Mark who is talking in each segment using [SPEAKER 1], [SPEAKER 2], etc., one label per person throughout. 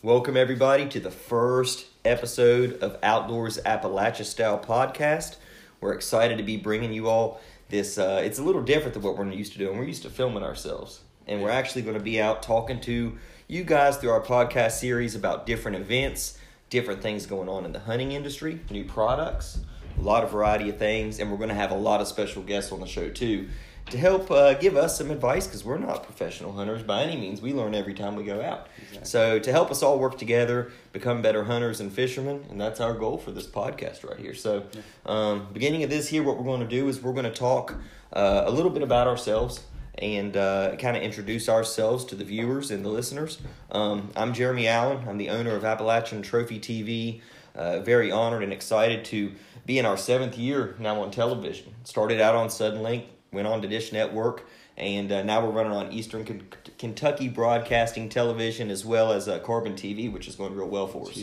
[SPEAKER 1] Welcome, everybody, to the first episode of Outdoors Appalachia Style Podcast. We're excited to be bringing you all this. Uh, it's a little different than what we're used to doing. We're used to filming ourselves, and we're actually going to be out talking to you guys through our podcast series about different events, different things going on in the hunting industry, new products, a lot of variety of things, and we're going to have a lot of special guests on the show too to help uh, give us some advice because we're not professional hunters by any means. We learn every time we go out. Exactly. So to help us all work together, become better hunters and fishermen, and that's our goal for this podcast right here. So, um, beginning of this here, what we're going to do is we're going to talk uh, a little bit about ourselves and uh, kind of introduce ourselves to the viewers and the listeners. Um, I'm Jeremy Allen. I'm the owner of Appalachian Trophy TV. Uh, very honored and excited to be in our seventh year now on television. Started out on Suddenlink, went on to Dish Network, and uh, now we're running on Eastern K- Kentucky Broadcasting Television as well as uh, Corbin TV, which is going real well for us.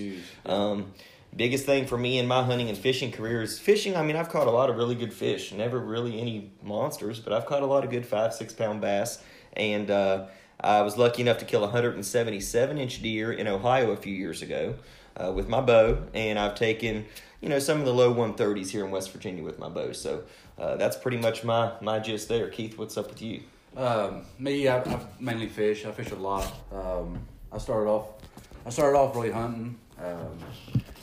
[SPEAKER 1] Um, biggest thing for me in my hunting and fishing career is fishing. I mean, I've caught a lot of really good fish. Never really any monsters, but I've caught a lot of good five, six pound bass. And uh, I was lucky enough to kill a 177 inch deer in Ohio a few years ago uh, with my bow, and I've taken you know some of the low 130s here in West Virginia with my bow. So uh, that's pretty much my my gist there. Keith, what's up with you?
[SPEAKER 2] Um, me, I, I mainly fish. I fish a lot. Um, I started off, I started off really hunting, um,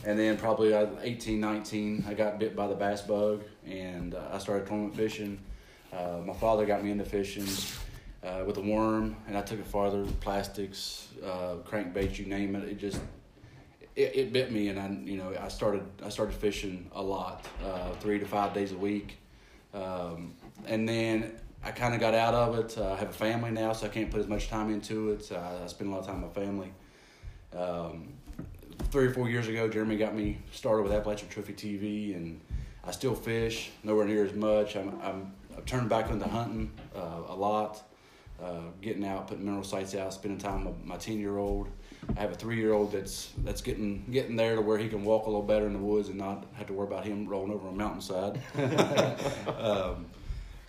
[SPEAKER 2] and then probably at 18, 19, I got bit by the bass bug, and uh, I started tournament fishing. Uh, my father got me into fishing uh, with a worm, and I took it farther. Plastics, uh, crankbaits, you name it. It just it, it bit me, and I you know I started I started fishing a lot, uh, three to five days a week, um, and then I kind of got out of it. Uh, I have a family now, so I can't put as much time into it. I spend a lot of time with my family. Um, three or four years ago, Jeremy got me started with Appalachian Trophy TV, and I still fish, nowhere near as much. I'm, I'm I've turned back into hunting uh, a lot, uh, getting out, putting mineral sites out, spending time with my ten year old. I have a three year old that's that's getting getting there to where he can walk a little better in the woods and not have to worry about him rolling over a mountainside. um,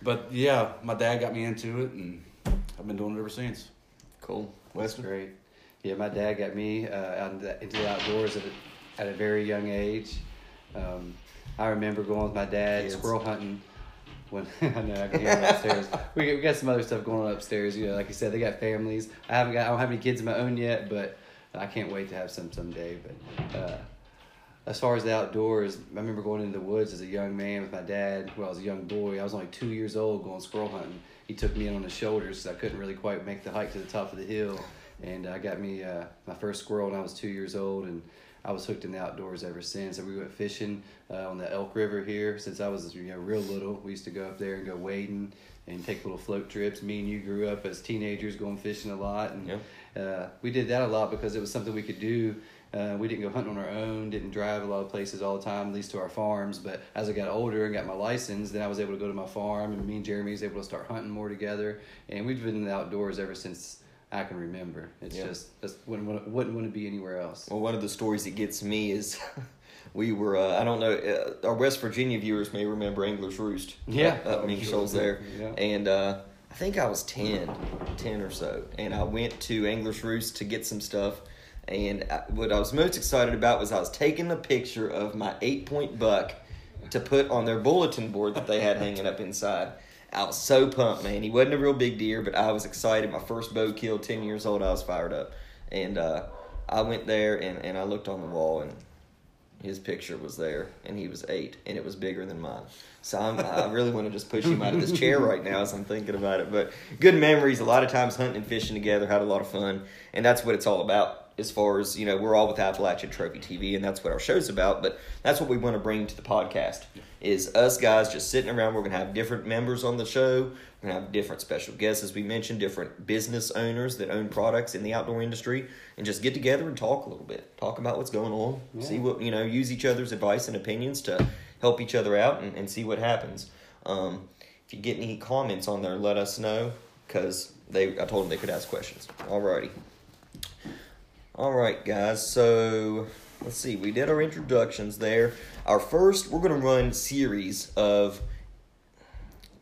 [SPEAKER 2] but yeah, my dad got me into it, and I've been doing it ever since.
[SPEAKER 1] Cool.
[SPEAKER 3] That's great. Yeah, my dad got me uh, out into the, into the outdoors at a, at a very young age. Um, I remember going with my dad Kids. squirrel hunting. When I know I can hear them upstairs. we, we got some other stuff going on upstairs. You know, like you said, they got families. I haven't got I don't have any kids of my own yet, but I can't wait to have some someday. But uh, as far as the outdoors, I remember going into the woods as a young man with my dad. Well, I was a young boy. I was only two years old going squirrel hunting. He took me in on his shoulders. So I couldn't really quite make the hike to the top of the hill, and I uh, got me uh, my first squirrel when I was two years old, and I was hooked in the outdoors ever since. And we went fishing uh, on the Elk River here since I was you know real little. We used to go up there and go wading and take little float trips. Me and you grew up as teenagers going fishing a lot, and yeah. Uh, we did that a lot because it was something we could do. Uh, we didn't go hunting on our own, didn't drive a lot of places all the time, at least to our farms. But as I got older and got my license, then I was able to go to my farm, and me and Jeremy was able to start hunting more together. And we've been in the outdoors ever since I can remember. It's yeah. just just wouldn't wouldn't want to be anywhere else.
[SPEAKER 1] Well, one of the stories that gets me is we were uh, I don't know uh, our West Virginia viewers may remember Angler's Roost.
[SPEAKER 3] Yeah,
[SPEAKER 1] up, up Mink Shoals there, yeah. and uh, I think I was 10, 10 or so, and I went to Angler's Roost to get some stuff. And I, what I was most excited about was I was taking a picture of my eight point buck to put on their bulletin board that they had hanging up inside. I was so pumped, man. He wasn't a real big deer, but I was excited. My first bow kill, 10 years old, I was fired up. And uh, I went there and, and I looked on the wall, and his picture was there, and he was eight, and it was bigger than mine. So I'm, I really want to just push him out of this chair right now as I'm thinking about it. But good memories. A lot of times hunting and fishing together, had a lot of fun, and that's what it's all about as far as you know we're all with appalachian trophy tv and that's what our show's about but that's what we want to bring to the podcast is us guys just sitting around. We're going to have different members on the show. We're going to have different special guests as we mentioned different business owners that own products in the outdoor industry and just get together and talk a little bit. Talk about what's going on. Yeah. see what you know use each other's advice and opinions to help each other out and, and see what happens. Um, if you get any comments on there let us know because they i told them they could ask questions. Alrighty all right, guys. So let's see. We did our introductions there. Our first, we're going to run series of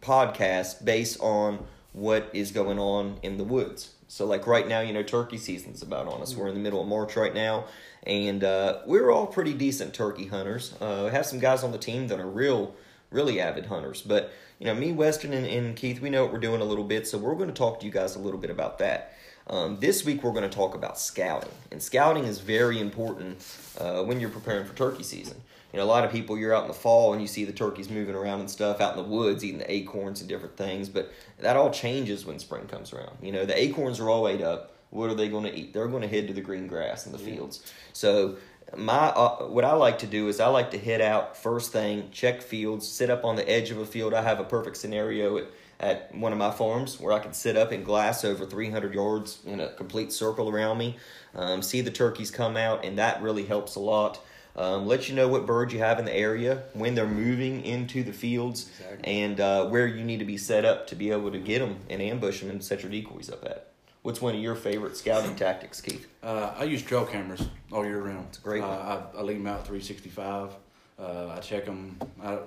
[SPEAKER 1] podcasts based on what is going on in the woods. So like right now, you know, turkey season's about on us. We're in the middle of March right now, and uh, we're all pretty decent turkey hunters. Uh, have some guys on the team that are real, really avid hunters. But you know, me, Weston, and, and Keith, we know what we're doing a little bit, so we're going to talk to you guys a little bit about that. Um, this week we're going to talk about scouting, and scouting is very important uh, when you're preparing for turkey season. You know, a lot of people you're out in the fall and you see the turkeys moving around and stuff out in the woods eating the acorns and different things, but that all changes when spring comes around. You know, the acorns are all ate up. What are they going to eat? They're going to head to the green grass in the fields. So my uh, what I like to do is I like to head out first thing, check fields, sit up on the edge of a field. I have a perfect scenario at, at one of my farms where I can sit up and glass over 300 yards in a complete circle around me, um, see the turkeys come out, and that really helps a lot. Um, let you know what birds you have in the area, when they're moving into the fields,
[SPEAKER 3] Exactly.
[SPEAKER 1] and uh, where you need to be set up to be able to get them and ambush them and set your decoys up at. What's one of your favorite scouting tactics, Keith?
[SPEAKER 2] Uh, I use trail cameras all year round. It's
[SPEAKER 1] great
[SPEAKER 2] uh. I, I leave them out 365. Uh, I check them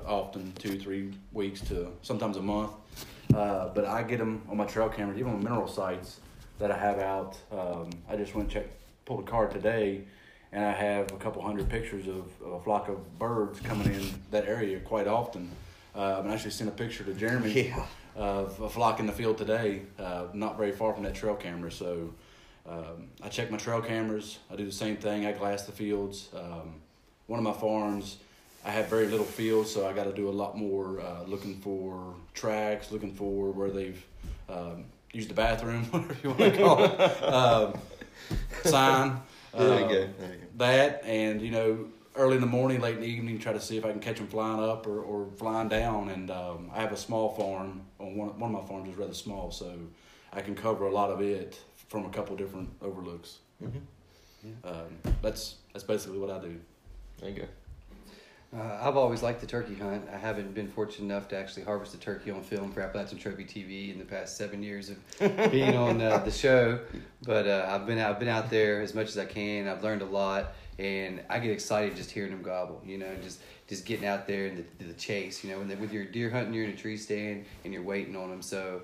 [SPEAKER 2] often, two, three weeks to sometimes a month. Uh, but I get them on my trail cameras, even on mineral sites that I have out. Um, I just went and checked, pulled a card today, and I have a couple hundred pictures of, of a flock of birds coming in that area quite often. Uh, I'm actually sent a picture to Jeremy
[SPEAKER 1] Yeah.
[SPEAKER 2] of a flock in the field today, uh, not very far from that trail camera. So um, I check my trail cameras. I do the same thing. I glass the fields. Um, one of my farms, I have very little field, so I got to do a lot more uh, looking for tracks, looking for where they've um, used the bathroom, whatever you want to call it. um, sign.
[SPEAKER 1] There you
[SPEAKER 2] uh,
[SPEAKER 1] go. There you go.
[SPEAKER 2] that and you know early in the morning late in the evening try to see if i can catch them flying up or, or flying down and um, i have a small farm on one, one of my farms is rather small so i can cover a lot of it from a couple different overlooks
[SPEAKER 1] Mhm.
[SPEAKER 2] um, that's that's basically what i do
[SPEAKER 1] There you go.
[SPEAKER 3] Uh, I've always liked the turkey hunt. I haven't been fortunate enough to actually harvest a turkey on film for Appalachian Trophy TV in the past seven years of being on uh, the show. But uh, I've been I've been out there as much as I can. I've learned a lot, and I get excited just hearing them gobble. You know, just just getting out there and the, the chase. You know, when with your deer hunting, you're in a tree stand and you're waiting on them. So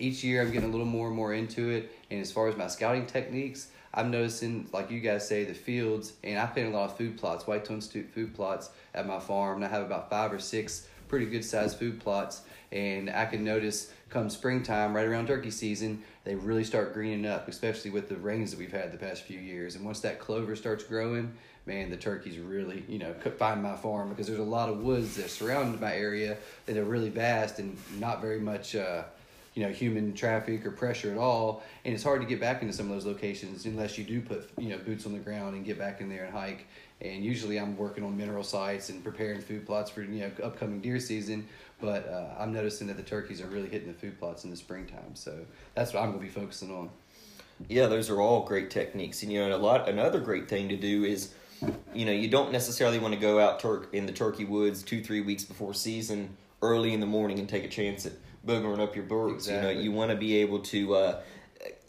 [SPEAKER 3] each year I'm getting a little more and more into it. And as far as my scouting techniques, I'm noticing, like you guys say, the fields, and I plant a lot of food plots, white tone food plots at my farm. And I have about five or six pretty good sized food plots. And I can notice come springtime, right around turkey season, they really start greening up, especially with the rains that we've had the past few years. And once that clover starts growing, man, the turkeys really, you know, find my farm because there's a lot of woods that surround my area that are really vast and not very much. Uh, you know human traffic or pressure at all and it's hard to get back into some of those locations unless you do put you know boots on the ground and get back in there and hike and usually i'm working on mineral sites and preparing food plots for you know upcoming deer season but uh, i'm noticing that the turkeys are really hitting the food plots in the springtime so that's what i'm going to be focusing on
[SPEAKER 1] Yeah, those are all great techniques. And you know, a lot another great thing to do is, you know, you don't necessarily want to go out tur- in the turkey woods two three weeks before season early in the morning and take a chance at boogering up your birds. You know, you want to be able to uh,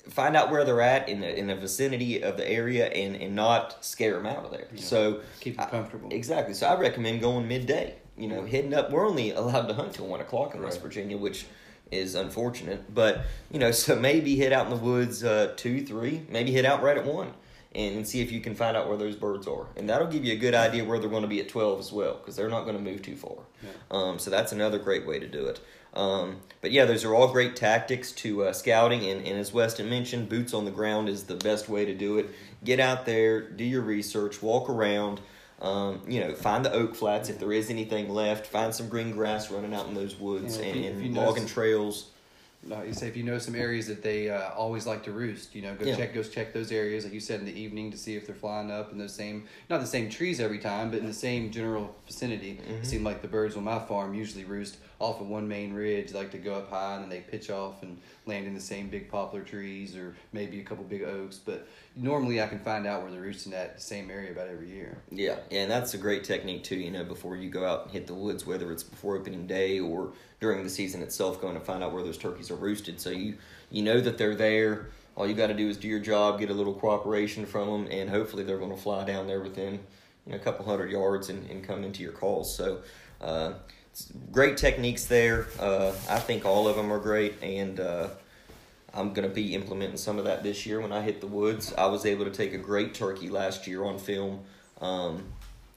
[SPEAKER 1] find out where they're at in the in the vicinity of the area and and not scare them out of there. So
[SPEAKER 3] keep them
[SPEAKER 1] I-
[SPEAKER 3] comfortable
[SPEAKER 1] Exactly. So I recommend going midday. You know, heading up. We're only allowed to hunt till one o'clock in West Virginia, which is unfortunate. But you know, so maybe head out in the woods uh, two, three. Maybe head out right at one, and see if you can find out where those birds are, and that'll give you a good idea where they're going to be at twelve as well, because they're not going to move too far.
[SPEAKER 3] Yeah.
[SPEAKER 1] Um, so that's another great way to do it. Um, but yeah, those are all great tactics to uh, scouting, and, and as Weston mentioned, boots on the ground is the best way to do it. Get out there, do your research, walk around. Um, you know, find the oak flats if there is anything left. Find some green grass running out in those woods
[SPEAKER 3] Yeah,
[SPEAKER 1] and, and logging trails.
[SPEAKER 3] like you say, if you know some areas that they uh, always like to roost, you know, go
[SPEAKER 1] Yeah.
[SPEAKER 3] check, go check those areas, like you said in the evening, to see if they're flying up in those same, not the same trees every time, but in the same general vicinity.
[SPEAKER 1] Mhm.
[SPEAKER 3] It seemed like the birds on my farm usually roost off of one main ridge, like to go up high and then they pitch off and land in the same big poplar trees or maybe a couple big oaks. But normally I can find out where they're roosting at the same area about every year.
[SPEAKER 1] Yeah, and that's a great technique too. You know, before you go out and hit the woods, whether it's before opening day or during the season itself, going to find out where those turkeys are roosted. So you you know that they're there. All you got to do is do your job, get a little cooperation from them, and hopefully they're going to fly down there within you know a couple hundred yards and, and come into your calls. So. Uh, great techniques there. Uh, I think all of them are great, and uh, I'm gonna be implementing some of that this year when I hit the woods. I was able to take a great turkey last year on film. Um,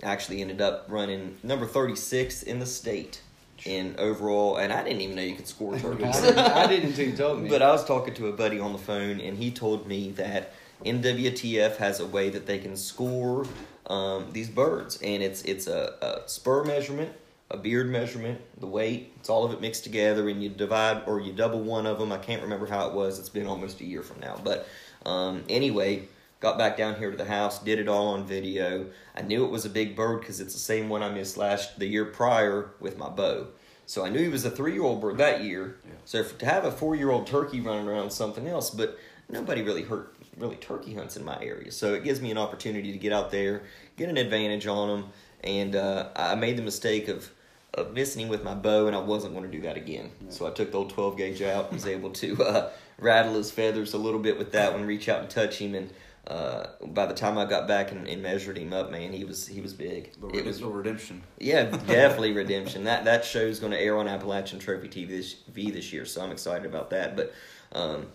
[SPEAKER 1] actually ended up running number 36 in the state in overall, and I didn't even know you could score turkeys.
[SPEAKER 3] I didn't until you told me.
[SPEAKER 1] But I was talking to a buddy on the phone, and he told me that NWTF has a way that they can score um, these birds, and it's it's a, a spur measurement, a beard measurement, the weight. It's all of it mixed together, and you divide or you double one of them. I can't remember how it was. It's been almost a year from now, but um, anyway. Got back down here to the house, did it all on video. I knew it was a big bird because it's the same one I missed last the year prior with my bow. So I knew he was a three year old bird that year.
[SPEAKER 2] Yeah.
[SPEAKER 1] So for, to have a four year old turkey running around something else, but nobody really hurt really turkey hunts in my area. So it gives me an opportunity to get out there, get an advantage on them, and uh, I made the mistake of of missing with my bow, and I wasn't going to do that again. So I took the old twelve gauge out, was able to uh, rattle his feathers a little bit with that one, reach out and touch him, and. Uh, by the time I got back and, and measured him up, man, he was he was big.
[SPEAKER 2] The
[SPEAKER 1] It was
[SPEAKER 2] redemption.
[SPEAKER 1] yeah, definitely redemption. That that show's going to air on Appalachian Trophy TV this, V this year, so I'm excited about that. But, um,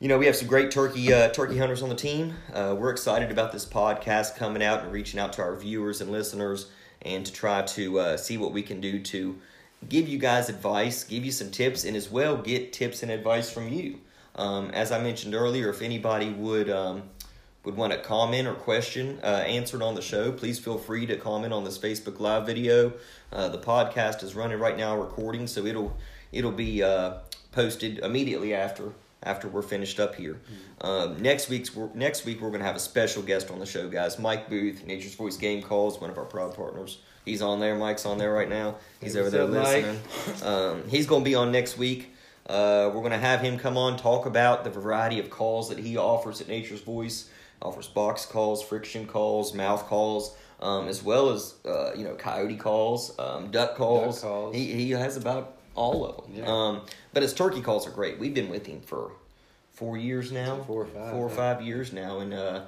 [SPEAKER 1] you know, we have some great turkey uh, turkey hunters on the team. Uh, we're excited about this podcast coming out and reaching out to our viewers and listeners, and to try to uh, see what we can do to give you guys advice, give you some tips, and as well get tips and advice from you. Um, as I mentioned earlier, if anybody would um, would want to comment or question uh, answered on the show, please feel free to comment on this Facebook Live video. Uh, the podcast is running right now, recording, so it'll it'll be uh, posted immediately after after we're finished up here. Um, next week's we're, next week we're going to have a special guest on the show, guys. Mike Booth, Nature's Voice Game Calls, one of our proud partners. He's on there. Mike's on there right now. He's over there
[SPEAKER 3] what's up, Mike?
[SPEAKER 1] listening. Um, he's going to be on next week. Uh, we're going to have him come on talk about the variety of calls that he offers at Nature's Voice. Offers box calls, friction calls, mouth calls, um, as well as uh, you know coyote calls, um, duck calls.
[SPEAKER 3] calls.
[SPEAKER 1] He he has about all of them.
[SPEAKER 3] Yeah.
[SPEAKER 1] Um, but his turkey calls are great. We've been with him for four years now,
[SPEAKER 3] Four or five,
[SPEAKER 1] four or
[SPEAKER 3] yeah.
[SPEAKER 1] five years now, and uh,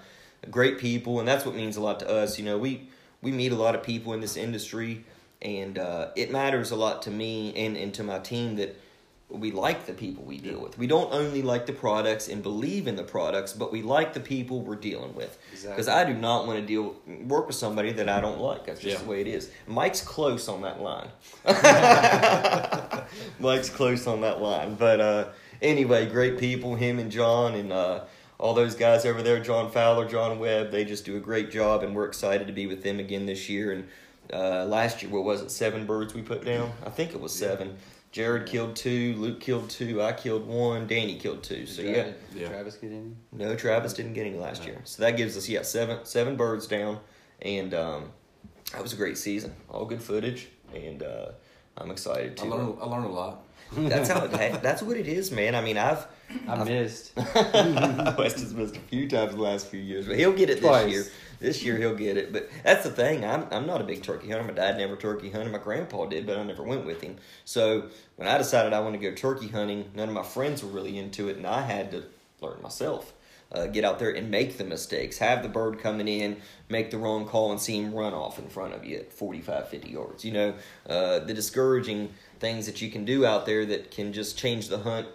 [SPEAKER 1] great people, and that's what means a lot to us. You know, we we meet a lot of people in this industry, and uh, it matters a lot to me and, and to my team that we like the people we deal with. We don't only like the products and believe in the products, but we like the people we're dealing with.
[SPEAKER 3] Exactly.
[SPEAKER 1] Because I do not want to deal work with somebody that I don't like. That's just
[SPEAKER 2] Yeah.
[SPEAKER 1] the way it is. Mike's close on that line. Mike's close on that line. But uh, anyway, great people. Him and John and uh, all those guys over there, John Fowler, John Webb, they just do a great job, and we're excited to be with them again this year. And uh, last year, what was it? Seven birds we put down. I think it was seven. Jared killed two, Luke killed two, I killed one, Danny killed two. So
[SPEAKER 3] Did
[SPEAKER 1] yeah,
[SPEAKER 3] Travis, did
[SPEAKER 2] Yeah.
[SPEAKER 3] Travis get any?
[SPEAKER 1] no, Travis didn't get any last year. So that gives us yeah seven seven birds down, and um, that was a great season. All good footage, and uh, I'm excited to.
[SPEAKER 2] I learned, I learned a lot.
[SPEAKER 1] that's how that, that's what it is, man. I mean, I've
[SPEAKER 3] I missed.
[SPEAKER 1] West has missed a few times the last few years, but he'll get it
[SPEAKER 3] Twice.
[SPEAKER 1] this year. This year he'll get it. But that's the thing. I'm I'm not a big turkey hunter. My dad never turkey hunted. My grandpa did, but I never went with him. So when I decided I wanted to go turkey hunting, none of my friends were really into it, and I had to learn myself. Uh, get out there and make the mistakes. Have the bird coming in, make the wrong call, and see him run off in front of you at 45, 50 yards. You know, uh, the discouraging things that you can do out there that can just change the hunt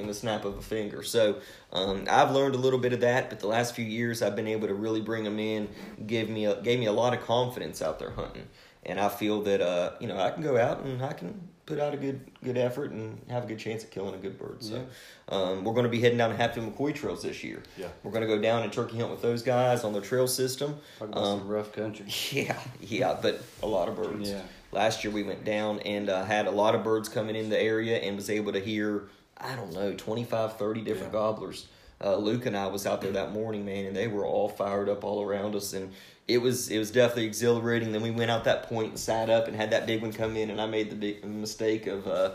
[SPEAKER 1] in the snap of a finger. So um, I've learned a little bit of that, but the last few years I've been able to really bring them in, give me a, gave me a lot of confidence out there hunting, and I feel that uh, you know I can go out and I can put out a good good effort and have a good chance at killing a good bird. So um, we're going to be heading down to Hatfield McCoy trails this year.
[SPEAKER 2] Yeah.
[SPEAKER 1] We're going to go down and turkey hunt with those guys on their trail system. Um,
[SPEAKER 3] some rough country.
[SPEAKER 1] yeah, yeah, but a lot of birds.
[SPEAKER 3] Yeah.
[SPEAKER 1] Last year we went down and uh, had a lot of birds coming in the area and was able to hear, I don't know, 25, 30 different
[SPEAKER 2] Yeah.
[SPEAKER 1] gobblers. Uh, Luke and I was out there that morning, man, and they were all fired up all around us, and it was it was definitely exhilarating. Then we went out that point and sat up and had that big one come in, and I made the big mistake of uh,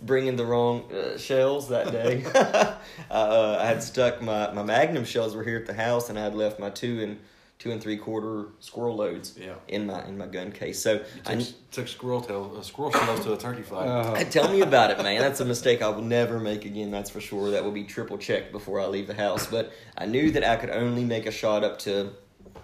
[SPEAKER 1] bringing the wrong uh, shells that day. uh, I had stuck my my Magnum shells were here at the house, and I had left my two and two and three quarter squirrel loads
[SPEAKER 2] Yeah.
[SPEAKER 1] in my in my gun case. So
[SPEAKER 2] You
[SPEAKER 1] I,
[SPEAKER 2] took, took squirrel tail, uh, squirrel shells to a turkey fight.
[SPEAKER 3] Uh,
[SPEAKER 1] tell me about it, man. That's a mistake I will never make again. That's for sure. That will be triple checked before I leave the house. But I knew that I could only make a shot up to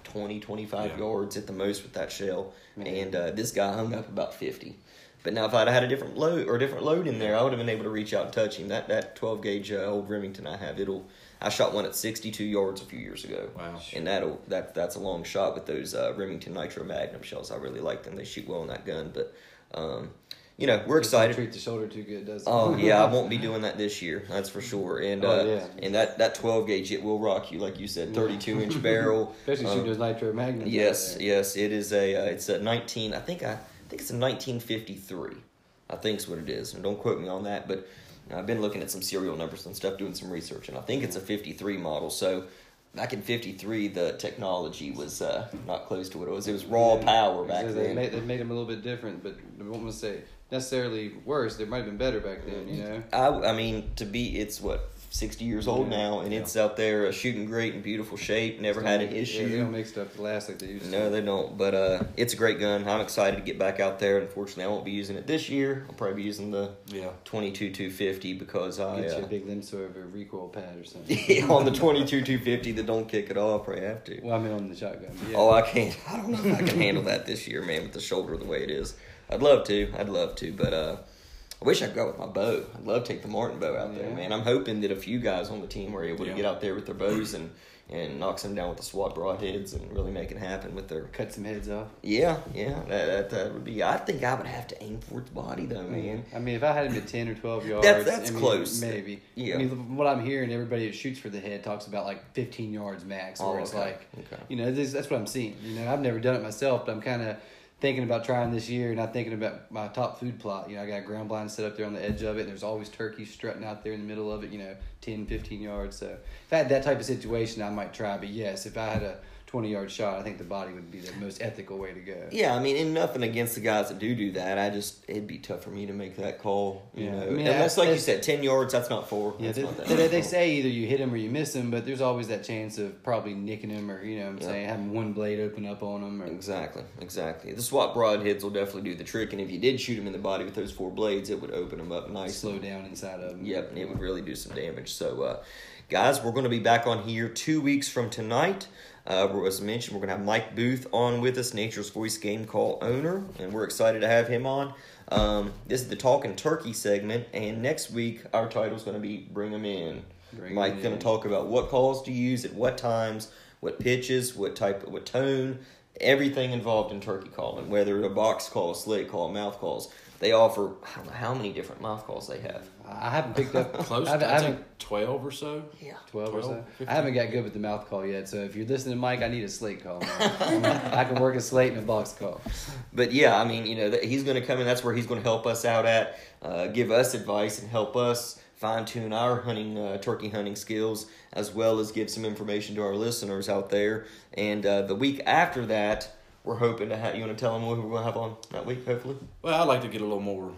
[SPEAKER 1] 20, 25
[SPEAKER 2] Yeah.
[SPEAKER 1] yards at the most with that shell.
[SPEAKER 3] Man.
[SPEAKER 1] And uh, this guy hung up about 50. But now if I'd had a different load or a different load in there, I would have been able to reach out and touch him. That that 12 gauge uh, old Remington I have, it'll. I shot one at 62 yards a few years ago.
[SPEAKER 2] Wow.
[SPEAKER 1] And that'll that that's a long shot with those uh, Remington Nitro Magnum shells. I really like them. They shoot well in that gun. But um, you know, we're
[SPEAKER 3] Just don't
[SPEAKER 1] excited.
[SPEAKER 3] Treat the shoulder too good, does it?
[SPEAKER 1] Oh yeah, I won't be doing that this year. That's for sure. And
[SPEAKER 3] Oh,
[SPEAKER 1] uh,
[SPEAKER 3] yeah.
[SPEAKER 1] and that that 12 gauge it will rock you, like you said, 32 inch barrel.
[SPEAKER 3] Especially
[SPEAKER 1] Um,
[SPEAKER 3] shooting those nitro magnums.
[SPEAKER 1] Yes,
[SPEAKER 3] there.
[SPEAKER 1] yes, it is a. Uh, it's a 19. I think I, I think it's a 1953. I think is what it is, and don't quote me on that. But I've been looking at some serial numbers and stuff, doing some research, and I think it's a 53 model. So back in 53, the technology was uh, not close to what it was. It was raw
[SPEAKER 3] Yeah.
[SPEAKER 1] power back
[SPEAKER 3] they
[SPEAKER 1] then.
[SPEAKER 3] Made, they made them a little bit different, but I won't say necessarily worse. They might have been better back then, you know.
[SPEAKER 1] I, I mean, to be, it's what 60 years old
[SPEAKER 3] Yeah.
[SPEAKER 1] now, and it's out there uh, shooting great in beautiful shape. Never had an
[SPEAKER 3] Yeah,
[SPEAKER 1] issue.
[SPEAKER 3] they don't make stuff to last like they used to.
[SPEAKER 1] No, they don't. But uh, it's a great gun. I'm excited to get back out there. Unfortunately, I won't be using it this year. I'll probably be using the
[SPEAKER 2] Yeah.
[SPEAKER 1] 22 250 because I
[SPEAKER 3] Get you a
[SPEAKER 1] uh,
[SPEAKER 3] big limb sort of a recoil pad or something.
[SPEAKER 1] on the 22 250 that don't kick it off. Probably have to.
[SPEAKER 3] Well, I mean on the shotgun. Yeah.
[SPEAKER 1] Oh, I can't. I don't know if I can handle that this year, man. With the shoulder the way it is, I'd love to. I'd love to, but uh, I wish I could go with my bow. I'd love to take the Martin bow out there, man. I'm hoping that a few guys on the team were able
[SPEAKER 2] Yeah.
[SPEAKER 1] to get out there with their bows and and knock some down with the SWAT broadheads and really make it happen with their
[SPEAKER 3] cut some heads off.
[SPEAKER 1] Yeah, yeah, that, that, that would be. I think I would have to aim for its body though, man.
[SPEAKER 3] I mean, if I had him at ten or twelve yards,
[SPEAKER 1] That's- that's
[SPEAKER 3] I mean,
[SPEAKER 1] close.
[SPEAKER 3] Maybe.
[SPEAKER 1] Yeah.
[SPEAKER 3] I mean, what I'm hearing, everybody that shoots for the head talks about like 15 yards max, where
[SPEAKER 1] Oh,
[SPEAKER 3] it's like,
[SPEAKER 1] okay.
[SPEAKER 3] you know, this, that's what I'm seeing. You know, I've never done it myself, but I'm kind of thinking about trying this year, not thinking about my top food plot. You know, I got a ground blind set up there on the edge of it, and there's always turkeys strutting out there in the middle of it. You know, 10, 15 yards. So if I had that type of situation, I might try. But yes, if I had a 20 yard shot, I think the body would be the most ethical way to go.
[SPEAKER 1] Yeah, I mean, and nothing against the guys that do do that. I just it'd be tough for me to make that call. You
[SPEAKER 3] Yeah.
[SPEAKER 1] know,
[SPEAKER 3] I mean,
[SPEAKER 1] unless like you said, ten yards. That's not four.
[SPEAKER 3] Yeah, they,
[SPEAKER 1] not that
[SPEAKER 3] they, they say either you hit him or you miss him, but there's always that chance of probably nicking him or, you know what I'm
[SPEAKER 1] Yeah.
[SPEAKER 3] saying, having one blade open up on him. Or,
[SPEAKER 1] Exactly, exactly. The SWAT broadheads will definitely do the trick, and if you did shoot him in the body with those four blades, it would open him up nice.
[SPEAKER 3] slow down inside of him.
[SPEAKER 1] Yep, and it would really do some damage. So, uh, guys, we're going to be back on here two weeks from tonight. Uh, as I mentioned, we're going to have Mike Booth on with us, Nature's Voice Game Call owner, and we're excited to have him on. Um, this is the Talking Turkey segment, and next week our title is going to be Bring 'em In.
[SPEAKER 3] Bring
[SPEAKER 1] Mike's going to talk about what calls to use at what times, what pitches, what type, what tone, everything involved in turkey calling, whether it's a box call, a slate call, mouth calls. They offer I don't know how many different mouth calls they have.
[SPEAKER 3] I haven't picked up
[SPEAKER 2] Close.
[SPEAKER 3] I haven't, I
[SPEAKER 2] I
[SPEAKER 3] haven't
[SPEAKER 2] think twelve or so.
[SPEAKER 1] Yeah.
[SPEAKER 3] 12 or so.
[SPEAKER 2] 15.
[SPEAKER 3] I haven't got good with the mouth call yet, so if you're listening to Mike, I need a slate call. I can work a slate and a box call.
[SPEAKER 1] But yeah, I mean, you know, he's going to come in. That's where he's going to help us out at, uh, give us advice and help us fine tune our hunting, uh, turkey hunting skills, as well as give some information to our listeners out there. And uh, the week after that, we're hoping to have. You want to tell them what we're going to have on that week, hopefully.
[SPEAKER 2] Well, I'd like to get a little more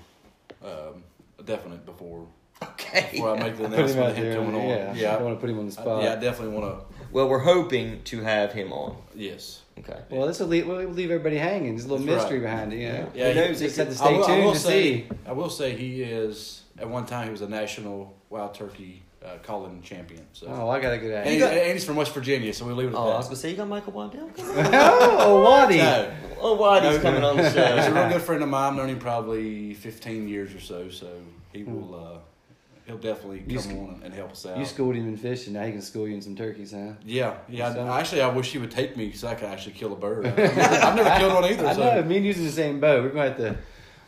[SPEAKER 2] um, definite before
[SPEAKER 1] Okay.
[SPEAKER 2] before I make the
[SPEAKER 3] Put him
[SPEAKER 2] announcement
[SPEAKER 3] out
[SPEAKER 2] of him coming on.
[SPEAKER 3] Yeah, I
[SPEAKER 2] yeah,
[SPEAKER 3] don't want to put him on the
[SPEAKER 2] I-
[SPEAKER 3] spot.
[SPEAKER 2] yeah, I definitely want to.
[SPEAKER 1] Well, we're hoping to have him on.
[SPEAKER 2] Yes.
[SPEAKER 1] Okay.
[SPEAKER 3] Well, this will leave, we'll leave everybody hanging. There's a little
[SPEAKER 2] That's
[SPEAKER 3] mystery
[SPEAKER 2] right.
[SPEAKER 3] behind it, you know?
[SPEAKER 1] Yeah,
[SPEAKER 2] he-
[SPEAKER 1] Who knows?
[SPEAKER 3] Just have to
[SPEAKER 1] could-
[SPEAKER 2] I
[SPEAKER 3] stay
[SPEAKER 2] will, I will
[SPEAKER 3] to
[SPEAKER 2] say,
[SPEAKER 3] see.
[SPEAKER 2] I will say he is. At one time, he was a national wild turkey uh, calling champion. So.
[SPEAKER 3] Oh, I got a good
[SPEAKER 2] and,
[SPEAKER 3] idea.
[SPEAKER 2] he-
[SPEAKER 1] got-
[SPEAKER 2] and he's from West Virginia, so we leave it at
[SPEAKER 1] Oh, I was going to say, you got Michael Waddell?
[SPEAKER 3] oh, Waddy.
[SPEAKER 2] No.
[SPEAKER 1] Oh, Waddy's
[SPEAKER 2] No,
[SPEAKER 1] coming on the
[SPEAKER 2] He's a real good friend of mine. I've known him probably 15 years or so. So he will. Uh, he'll definitely
[SPEAKER 3] You
[SPEAKER 2] come
[SPEAKER 3] sc-
[SPEAKER 2] on and help us out.
[SPEAKER 3] You schooled him in fishing. Now he can school you in some turkeys, huh?
[SPEAKER 2] yeah, yeah.
[SPEAKER 3] So-
[SPEAKER 2] I, actually, I wish he would take me so I could actually kill a bird. I've never, I've never killed one either.
[SPEAKER 3] I
[SPEAKER 2] so.
[SPEAKER 3] know. Me and using the same bow. We're going to have to.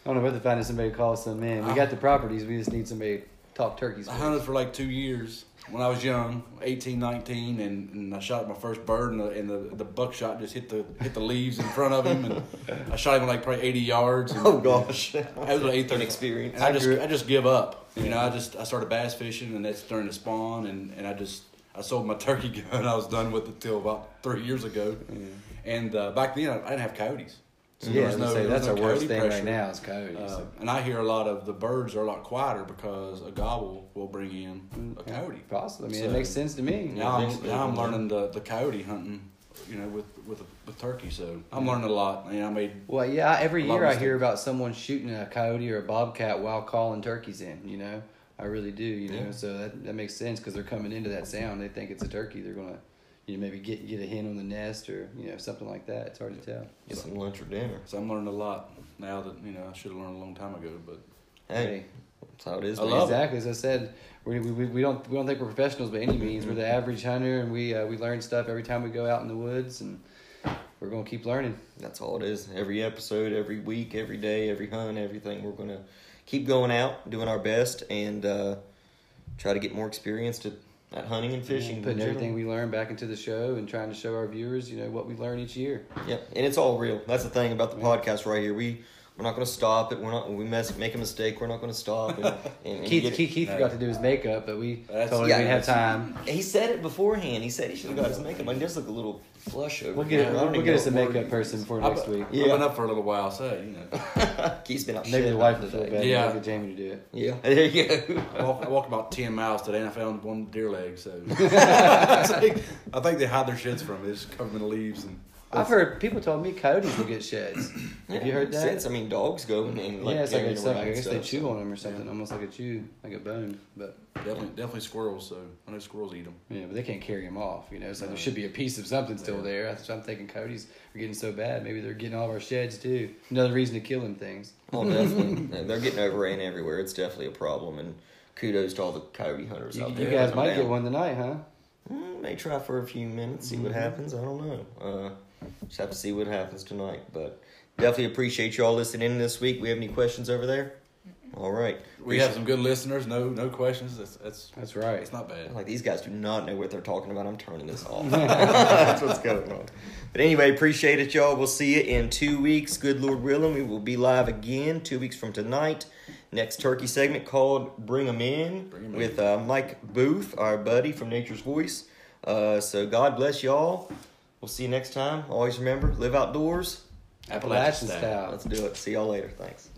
[SPEAKER 3] I don't know what to find somebody to call some in. We got the properties. We just need somebody to talk turkeys.
[SPEAKER 2] I hunted for like two years when I was young, 18, 19, and, and I shot my first bird, and the, and the, the buckshot just hit the hit the leaves in front of him, and I shot him like probably 80 yards. And,
[SPEAKER 1] Oh, gosh.
[SPEAKER 2] That was an eighth
[SPEAKER 1] experience.
[SPEAKER 2] And I
[SPEAKER 3] I
[SPEAKER 2] just
[SPEAKER 3] grew-
[SPEAKER 2] I just give up. You know, I just I started bass fishing, and that's during the spawn, and, and I just I sold my turkey gun. I was done with it till about three years ago, and uh, back then I, I didn't have coyotes. So
[SPEAKER 3] yeah, I
[SPEAKER 2] was
[SPEAKER 3] was
[SPEAKER 2] no-
[SPEAKER 3] say, that's
[SPEAKER 2] no
[SPEAKER 3] our worst thing
[SPEAKER 2] pressure.
[SPEAKER 3] right now is coyotes.
[SPEAKER 2] Uh, and I hear a lot of the birds are a lot quieter because a gobble will bring in a coyote.
[SPEAKER 3] Possibly. I mean,
[SPEAKER 2] So-
[SPEAKER 3] it makes sense to me.
[SPEAKER 2] Now I'm, now I'm learning the, the coyote hunting, you know, with with with turkey. So I'm learning a lot. And I made
[SPEAKER 3] Well, yeah. I- Every year I hear about someone shooting a coyote or a bobcat while calling turkeys in. You know, I really do. You know,
[SPEAKER 1] Yeah.
[SPEAKER 3] so that that makes sense because they're coming into that sound. They think it's a turkey. They're gonna, you know, maybe get get a hen on the nest or you know something like that. It's hard to tell.
[SPEAKER 1] Get some lunch or dinner.
[SPEAKER 2] so I'm learning a lot. now that you know I should have learned a long time ago. But
[SPEAKER 1] Hey, that's how it is.
[SPEAKER 2] I
[SPEAKER 1] man.
[SPEAKER 2] love it.
[SPEAKER 3] exactly as I said. We, we, we don't we don't think we're professionals by any means. We're the average hunter, and we uh, we learn stuff every time we go out in the woods, and we're gonna keep learning.
[SPEAKER 1] That's all it is. Every episode, every week, every day, every hunt, everything. We're gonna keep going out, doing our best, and uh, try to get more experience to at hunting and fishing. in
[SPEAKER 3] putting everything we learn back into the show, and trying to show our viewers, you know, what we learn each year.
[SPEAKER 1] Yeah, and it's all real. That's the thing about the
[SPEAKER 3] Yeah.
[SPEAKER 1] podcast right here. We we're not going to stop it. We're not. We mess make a mistake. We're not going to stop. And, and, and
[SPEAKER 3] Keith,
[SPEAKER 1] get-
[SPEAKER 3] Keith, Keith forgot to do his makeup, but we
[SPEAKER 2] That's-
[SPEAKER 3] told him
[SPEAKER 1] yeah,
[SPEAKER 3] we'd have time.
[SPEAKER 1] He said it beforehand. He said he should have got his makeup. I mean, just look a little flush over.
[SPEAKER 3] We'll get we'll, we'll get
[SPEAKER 1] know
[SPEAKER 3] us a makeup
[SPEAKER 1] to
[SPEAKER 3] person
[SPEAKER 1] use.
[SPEAKER 3] for
[SPEAKER 2] I've,
[SPEAKER 3] next week.
[SPEAKER 1] Yeah.
[SPEAKER 2] I've been up for a little while, so you know.
[SPEAKER 1] Keith's been up.
[SPEAKER 3] Maybe
[SPEAKER 1] shit
[SPEAKER 3] the wife will
[SPEAKER 1] today.
[SPEAKER 3] feel bad.
[SPEAKER 2] Yeah.
[SPEAKER 3] Yeah, get Jamie to do it.
[SPEAKER 1] Yeah, there you go.
[SPEAKER 2] I walked, I walked about ten miles today and I found one deer leg. So I think I think they hide their shits from it. They just cover them in leaves and.
[SPEAKER 3] I've heard people told me coyotes will get sheds. Have you heard that?
[SPEAKER 1] Since I mean, dogs go and, and like
[SPEAKER 3] yeah, it's like it's like, I guess they chew
[SPEAKER 1] so.
[SPEAKER 3] on them or something, almost like a chew, like a bone. But
[SPEAKER 2] Definitely, definitely squirrels. So I know squirrels eat them.
[SPEAKER 3] yeah, but they can't carry them off. You know, so there should be a piece of something still
[SPEAKER 2] Yeah.
[SPEAKER 3] there. That's what I'm thinking. Coyotes are getting so bad. Maybe they're getting all of our sheds too. Another reason to kill them things.
[SPEAKER 1] Oh, definitely. They're getting overran everywhere. It's definitely a problem. And kudos to all the coyote hunters
[SPEAKER 3] You,
[SPEAKER 1] out there.
[SPEAKER 3] you
[SPEAKER 1] guys
[SPEAKER 3] might get one tonight, huh?
[SPEAKER 1] Mm, may try for a few minutes, see what
[SPEAKER 3] Mm-hmm.
[SPEAKER 1] happens. I don't know. Uh, just have to see what happens tonight. But definitely appreciate you all listening in this week. We have any questions over there? All right.
[SPEAKER 2] We have some good listeners. No, no questions. That's that's
[SPEAKER 3] That's right.
[SPEAKER 2] It's not bad.
[SPEAKER 1] Like these guys do not know what they're talking about. I'm turning this off. That's what's going on. But anyway, appreciate it, y'all. We'll see you in two weeks. Good Lord willing, we will be live again two weeks from tonight. Next turkey segment called "Bring 'Em In"
[SPEAKER 2] Bring 'em in.
[SPEAKER 1] with uh, Mike Booth, our buddy from Nature's Voice. Uh, so God bless y'all. We'll see you next time. Always remember, live outdoors.
[SPEAKER 3] Appalachian style.
[SPEAKER 1] Let's do it. See y'all later. Thanks.